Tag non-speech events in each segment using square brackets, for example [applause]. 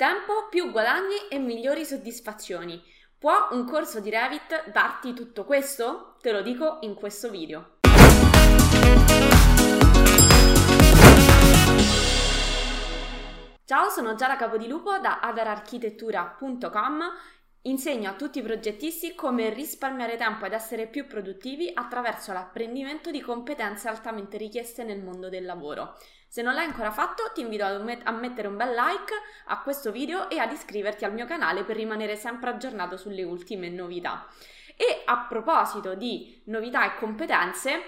tempo, più guadagni e migliori soddisfazioni. Può un corso di Revit darti tutto questo? Te lo dico in questo video. Ciao, sono Giara Capodilupo da adararchitettura.com Insegno a tutti i progettisti come risparmiare tempo ed essere più produttivi attraverso l'apprendimento di competenze altamente richieste nel mondo del lavoro. Se non l'hai ancora fatto, ti invito a mettere un bel like a questo video e ad iscriverti al mio canale per rimanere sempre aggiornato sulle ultime novità. E a proposito di novità e competenze,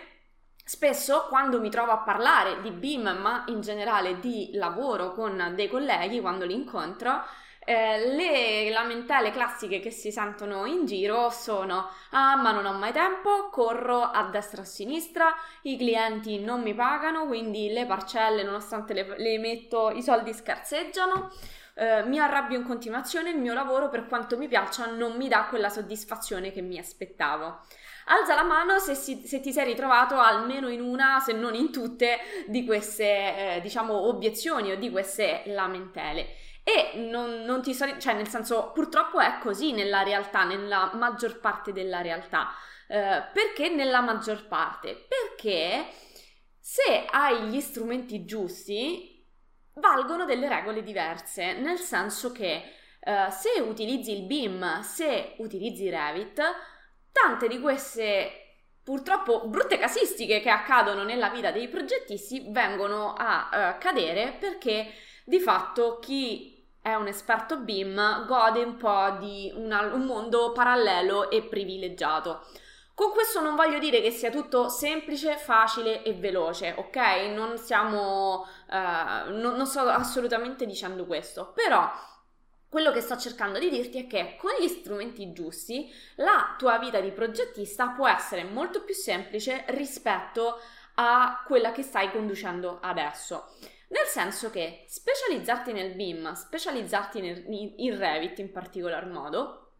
Spesso quando mi trovo a parlare di BIM, ma in generale di lavoro con dei colleghi, quando li incontro, eh, le lamentele classiche che si sentono in giro sono ah ma non ho mai tempo, corro a destra e a sinistra, i clienti non mi pagano, quindi le parcelle nonostante le, le metto i soldi scarseggiano, eh, mi arrabbio in continuazione, il mio lavoro per quanto mi piaccia non mi dà quella soddisfazione che mi aspettavo. Alza la mano se, si, se, ti sei ritrovato almeno in una, se non in tutte, di queste, eh, diciamo, obiezioni o di queste lamentele. E non, non ti so, cioè nel senso, purtroppo è così nella realtà, nella maggior parte della realtà. Eh, perché nella maggior parte? Perché se hai gli strumenti giusti, valgono delle regole diverse, nel senso che eh, se utilizzi il BIM, se utilizzi Revit, tante di queste purtroppo brutte casistiche che accadono nella vita dei progettisti vengono a uh, cadere perché di fatto chi è un esperto BIM, gode un po' di una, un mondo parallelo e privilegiato. Con questo non voglio dire che sia tutto semplice, facile e veloce, ok? Non stiamo. Uh, non, non sto assolutamente dicendo questo, però quello che sto cercando di dirti è che con gli strumenti giusti la tua vita di progettista può essere molto più semplice rispetto a quella che stai conducendo adesso. Nel senso che specializzarti nel BIM, specializzarti nel, in Revit in particolar modo,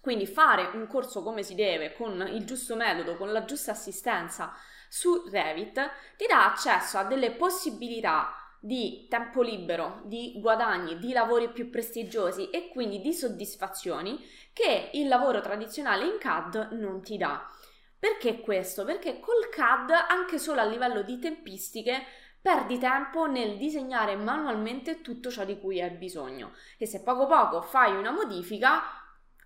quindi fare un corso come si deve, con il giusto metodo, con la giusta assistenza su Revit, ti dà accesso a delle possibilità di tempo libero, di guadagni, di lavori più prestigiosi e quindi di soddisfazioni che il lavoro tradizionale in CAD non ti dà. Perché questo? Perché col CAD, anche solo a livello di tempistiche, perdi tempo nel disegnare manualmente tutto ciò di cui hai bisogno e se poco poco fai una modifica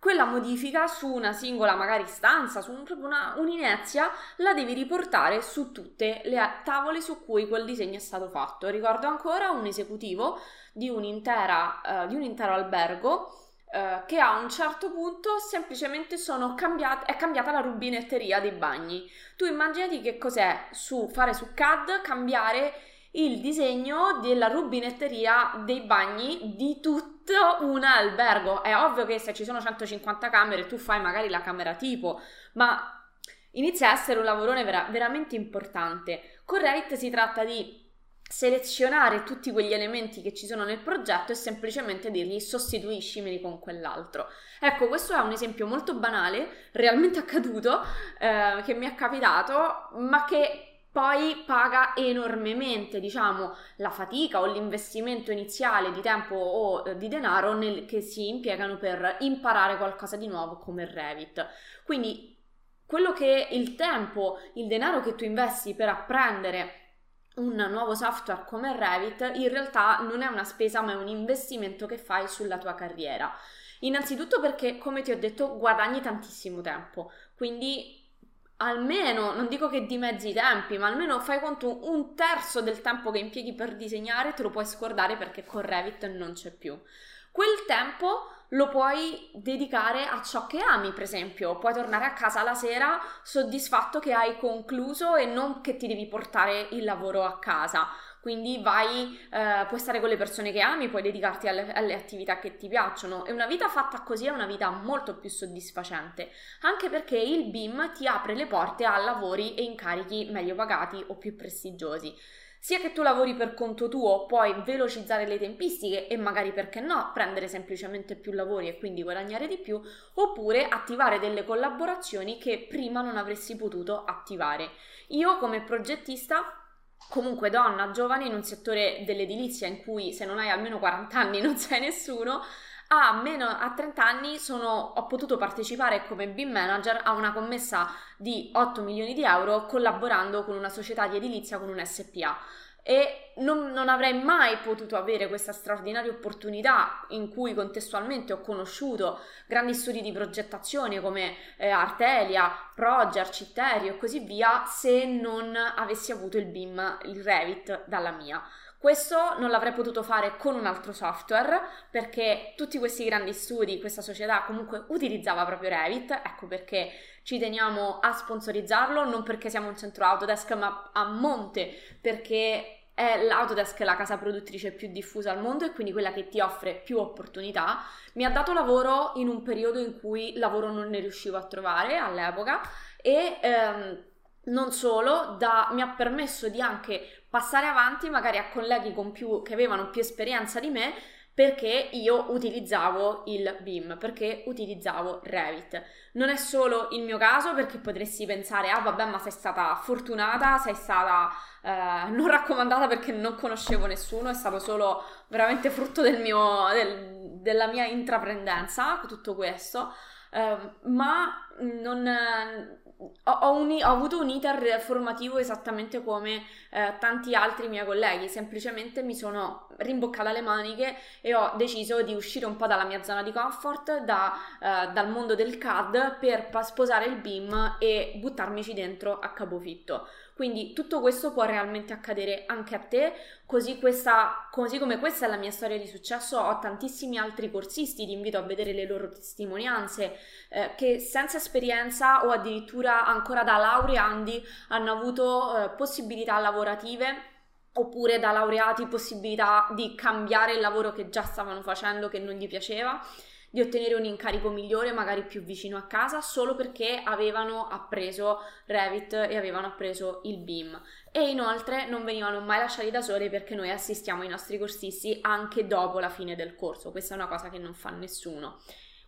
quella modifica su una singola magari stanza, su un, una, un'inezia, la devi riportare su tutte le tavole su cui quel disegno è stato fatto. Ricordo ancora un esecutivo di, un'intera, uh, di un intero albergo uh, che a un certo punto semplicemente cambiate, è cambiata la rubinetteria dei bagni. Tu immaginati che cos'è su, fare su CAD cambiare il disegno della rubinetteria dei bagni di tutto un albergo. È ovvio che se ci sono 150 camere tu fai magari la camera tipo, ma inizia a essere un lavorone vera- veramente importante. Con Revit si tratta di selezionare tutti quegli elementi che ci sono nel progetto e semplicemente dirgli sostituiscimeli con quell'altro. Ecco, questo è un esempio molto banale, realmente accaduto, eh, che mi è capitato, ma che poi paga enormemente, diciamo, la fatica o l'investimento iniziale di tempo o eh, di denaro nel, che si impiegano per imparare qualcosa di nuovo come Revit. Quindi quello che il tempo, il denaro che tu investi per apprendere un nuovo software come Revit in realtà non è una spesa ma è un investimento che fai sulla tua carriera. Innanzitutto perché, come ti ho detto, guadagni tantissimo tempo, quindi almeno, non dico che dimezzi i tempi, ma almeno fai conto un terzo del tempo che impieghi per disegnare te lo puoi scordare perché con Revit non c'è più. Quel tempo lo puoi dedicare a ciò che ami, per esempio, puoi tornare a casa la sera soddisfatto che hai concluso e non che ti devi portare il lavoro a casa. Quindi vai, eh, puoi stare con le persone che ami, puoi dedicarti alle, alle, attività che ti piacciono e una vita fatta così è una vita molto più soddisfacente, anche perché il BIM ti apre le porte a lavori e incarichi meglio pagati o più prestigiosi. Sia che tu lavori per conto tuo, puoi velocizzare le tempistiche e magari perché no, prendere semplicemente più lavori e quindi guadagnare di più, oppure attivare delle collaborazioni che prima non avresti potuto attivare. Io come progettista comunque donna, giovane in un settore dell'edilizia in cui se non hai almeno 40 anni [laughs] non sei nessuno, a meno a 30 anni sono, ho potuto partecipare come BIM manager a una commessa di 8 milioni di euro collaborando con una società di edilizia con un SPA e non, non, avrei mai potuto avere questa straordinaria opportunità in cui contestualmente ho conosciuto grandi studi di progettazione come eh, Artelia, Proger, Citterio e così via se non avessi avuto il BIM, il Revit dalla mia. Questo non l'avrei potuto fare con un altro software perché tutti questi grandi studi, questa società comunque utilizzava proprio Revit, ecco perché ci teniamo a sponsorizzarlo, non perché siamo un centro Autodesk ma a monte perché è l'Autodesk la casa produttrice più diffusa al mondo e quindi quella che ti offre più opportunità. Mi ha dato lavoro in un periodo in cui lavoro non ne riuscivo a trovare all'epoca e ehm, non solo, da, mi ha permesso di anche passare avanti magari a colleghi più, che avevano più esperienza di me perché io utilizzavo il BIM, perché utilizzavo Revit. Non è solo il mio caso, perché potresti pensare, ah vabbè, ma sei stata fortunata, sei stata eh, non raccomandata perché non conoscevo nessuno, è stato solo veramente frutto del mio, del, della mia intraprendenza, tutto questo. Eh, ma non, ho, ho, un, ho, avuto un iter formativo esattamente come eh, tanti altri miei colleghi, semplicemente mi sono rimboccata le maniche e ho deciso di uscire un po' dalla mia zona di comfort, da, eh, dal mondo del CAD per sposare il BIM e buttarmici dentro a capofitto. Quindi tutto questo può realmente accadere anche a te, così, questa, così come questa è la mia storia di successo, ho tantissimi altri corsisti, ti invito a vedere le loro testimonianze, eh, che senza esperienza o addirittura ancora da laureandi hanno avuto eh, possibilità lavorative oppure da laureati possibilità di cambiare il lavoro che già stavano facendo che non gli piaceva di ottenere un incarico migliore, magari più vicino a casa, solo perché avevano appreso Revit e avevano appreso il BIM. E inoltre non venivano mai lasciati da soli perché noi assistiamo i nostri corsisti anche dopo la fine del corso. Questa è una cosa che non fa nessuno.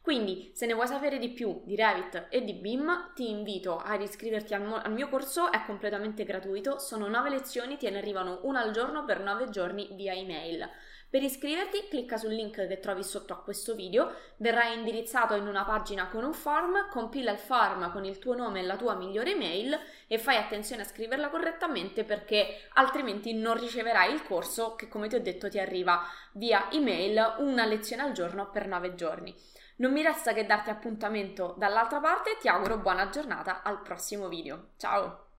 Quindi, se ne vuoi sapere di più di Revit e di BIM, ti invito ad iscriverti al, mo- al, mio corso, è completamente gratuito, sono 9 lezioni, te ne arrivano una al giorno per 9 giorni via email. Per iscriverti clicca sul link che trovi sotto a questo video, verrai indirizzato in una pagina con un form, compila il form con il tuo nome e la tua migliore email e fai attenzione a scriverla correttamente perché altrimenti non riceverai il corso che come ti ho detto ti arriva via email una lezione al giorno per 9 giorni. Non mi resta che darti appuntamento dall'altra parte, ti auguro buona giornata al prossimo video. Ciao!